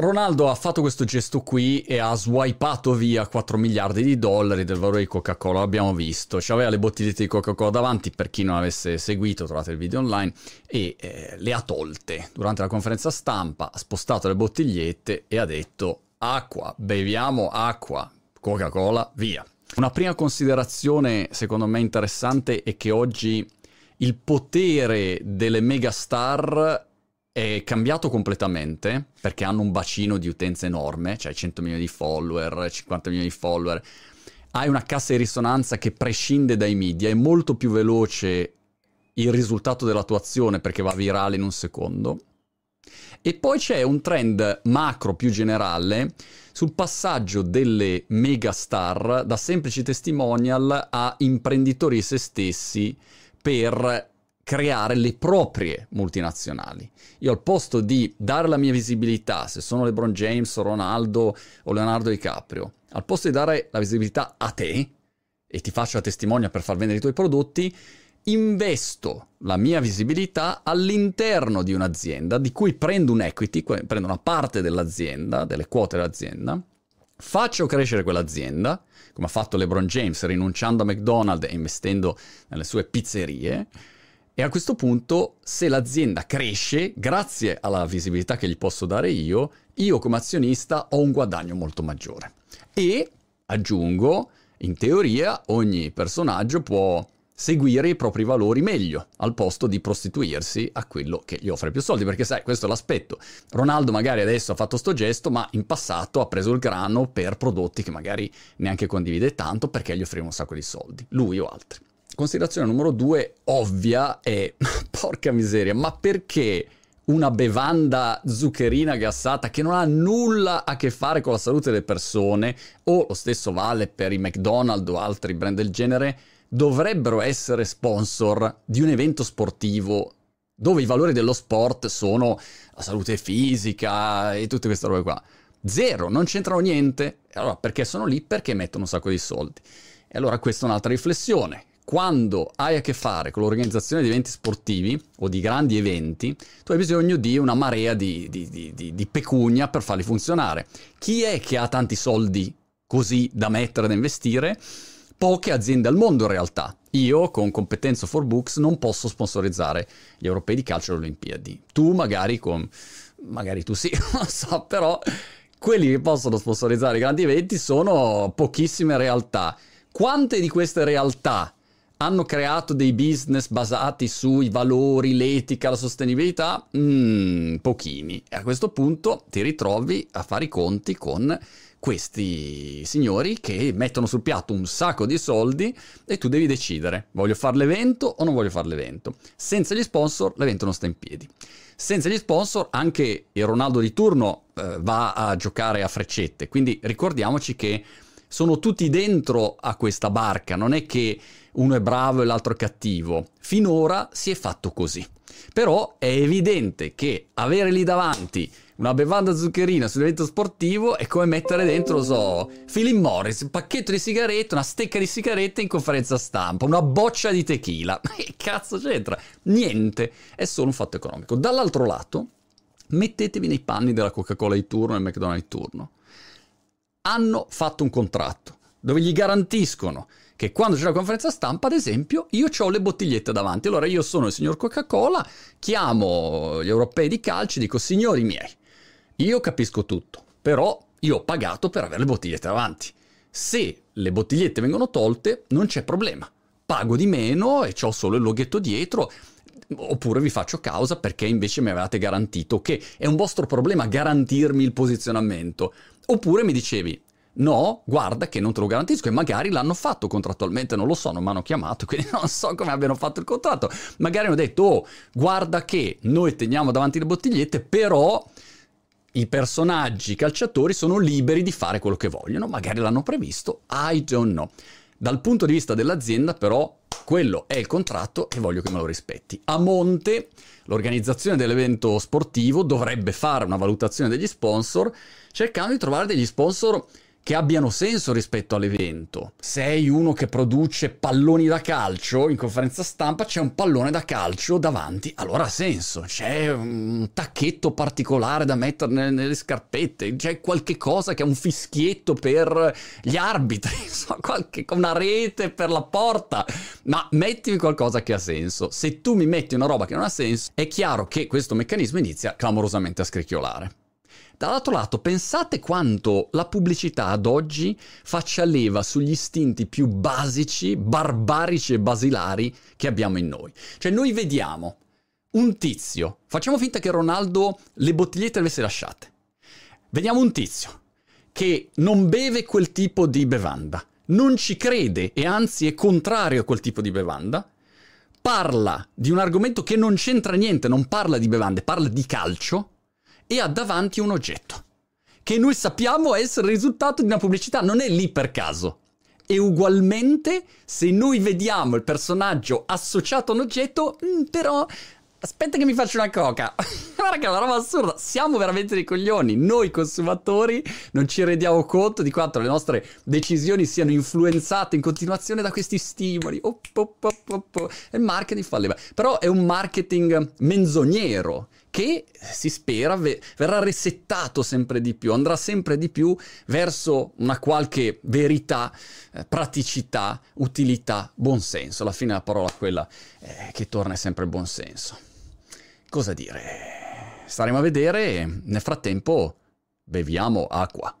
Ronaldo ha fatto questo gesto qui e ha swipato via 4 miliardi di dollari del valore di Coca-Cola, l'abbiamo visto. C'aveva le bottigliette di Coca-Cola davanti, per chi non avesse seguito, trovate il video online, e eh, le ha tolte. Durante la conferenza stampa ha spostato le bottigliette e ha detto acqua, beviamo acqua, Coca-Cola, via. Una prima considerazione secondo me interessante è che oggi il potere delle megastar è cambiato completamente perché hanno un bacino di utenza enorme, cioè 100 milioni di follower, 50 milioni di follower. Hai una cassa di risonanza che prescinde dai media, è molto più veloce il risultato della tua azione perché va virale in un secondo. E poi c'è un trend macro più generale sul passaggio delle megastar da semplici testimonial a imprenditori se stessi per creare le proprie multinazionali. Io al posto di dare la mia visibilità, se sono LeBron James o Ronaldo o Leonardo DiCaprio, al posto di dare la visibilità a te e ti faccio la testimonia per far vendere i tuoi prodotti, investo la mia visibilità all'interno di un'azienda di cui prendo un equity, prendo una parte dell'azienda, delle quote dell'azienda, faccio crescere quell'azienda, come ha fatto LeBron James rinunciando a McDonald's e investendo nelle sue pizzerie, e a questo punto, se l'azienda cresce, grazie alla visibilità che gli posso dare io, io come azionista ho un guadagno molto maggiore. E, aggiungo, in teoria ogni personaggio può seguire i propri valori meglio, al posto di prostituirsi a quello che gli offre più soldi, perché sai, questo è l'aspetto. Ronaldo magari adesso ha fatto sto gesto, ma in passato ha preso il grano per prodotti che magari neanche condivide tanto perché gli offriva un sacco di soldi, lui o altri. Considerazione numero due, ovvia, è porca miseria, ma perché una bevanda zuccherina gassata che non ha nulla a che fare con la salute delle persone, o lo stesso vale per i McDonald's o altri brand del genere, dovrebbero essere sponsor di un evento sportivo dove i valori dello sport sono la salute fisica e tutte queste robe qua. Zero, non c'entrano niente. Allora, perché sono lì? Perché mettono un sacco di soldi. E allora questa è un'altra riflessione quando hai a che fare con l'organizzazione di eventi sportivi o di grandi eventi, tu hai bisogno di una marea di, di, di, di, pecunia per farli funzionare. Chi è che ha tanti soldi così da mettere, da investire? Poche aziende al mondo in realtà. Io con competenza for books non posso sponsorizzare gli europei di calcio e le Olimpiadi. Tu magari con... magari tu sì, non so, però quelli che possono sponsorizzare i grandi eventi sono pochissime realtà. Quante di queste realtà hanno creato dei business basati sui valori, l'etica, la sostenibilità? Mm, pochini. E a questo punto ti ritrovi a fare i conti con questi signori che mettono sul piatto un sacco di soldi e tu devi decidere, voglio fare l'evento o non voglio fare l'evento. Senza gli sponsor l'evento non sta in piedi. Senza gli sponsor anche il Ronaldo di turno eh, va a giocare a freccette, quindi ricordiamoci che sono tutti dentro a questa barca, non è che uno è bravo e l'altro è cattivo. Finora si è fatto così. Però è evidente che avere lì davanti una bevanda zuccherina sull'evento sportivo è come mettere dentro, so, Philip Morris, un pacchetto di sigarette, una stecca di sigarette in conferenza stampa, una boccia di tequila. Ma che cazzo c'entra? Niente, è solo un fatto economico. Dall'altro lato, mettetevi nei panni della Coca-Cola di turno e McDonald's di turno. Hanno fatto un contratto dove gli garantiscono che quando c'è la conferenza stampa, ad esempio, io ho le bottigliette davanti. Allora io sono il signor Coca-Cola, chiamo gli europei di calcio e dico, signori miei, io capisco tutto, però io ho pagato per avere le bottigliette davanti. Se le bottigliette vengono tolte, non c'è problema. Pago di meno e ho solo il loghetto dietro oppure vi faccio causa perché invece mi avevate garantito che è un vostro problema garantirmi il posizionamento. Oppure mi dicevi, No, guarda che non te lo garantisco e magari l'hanno fatto contrattualmente, non lo so, non mi hanno chiamato, quindi non so come abbiano fatto il contratto. Magari hanno detto, oh, guarda che noi teniamo davanti le bottigliette, però i personaggi i calciatori sono liberi di fare quello che vogliono, magari l'hanno previsto, I don't know. Dal punto di vista dell'azienda, però, quello è il contratto e voglio che me lo rispetti. A monte, l'organizzazione dell'evento sportivo dovrebbe fare una valutazione degli sponsor, cercando di trovare degli sponsor che abbiano senso rispetto all'evento. Sei uno che produce palloni da calcio, in conferenza stampa c'è un pallone da calcio davanti, allora ha senso. C'è un tacchetto particolare da mettere nelle scarpette, c'è qualche cosa che ha un fischietto per gli arbitri, una rete per la porta, ma mettimi qualcosa che ha senso. Se tu mi metti una roba che non ha senso, è chiaro che questo meccanismo inizia clamorosamente a scricchiolare. Dall'altro lato, pensate quanto la pubblicità ad oggi faccia leva sugli istinti più basici, barbarici e basilari che abbiamo in noi. Cioè, noi vediamo un tizio, facciamo finta che Ronaldo le bottigliette le avesse lasciate. Vediamo un tizio che non beve quel tipo di bevanda, non ci crede e anzi è contrario a quel tipo di bevanda, parla di un argomento che non c'entra niente, non parla di bevande, parla di calcio e ha davanti un oggetto che noi sappiamo essere il risultato di una pubblicità, non è lì per caso. E ugualmente, se noi vediamo il personaggio associato a un oggetto, mm, però aspetta che mi faccio una coca. Guarda che è una roba assurda. Siamo veramente dei coglioni. Noi consumatori non ci rendiamo conto di quanto le nostre decisioni siano influenzate in continuazione da questi stimoli. Oh, oh, oh, e il marketing fa leva. Però è un marketing menzognero che si spera ve- verrà resettato sempre di più, andrà sempre di più verso una qualche verità, eh, praticità, utilità, buonsenso. Alla fine la parola è quella eh, che torna è sempre buonsenso. Cosa dire? Staremo a vedere, nel frattempo beviamo acqua.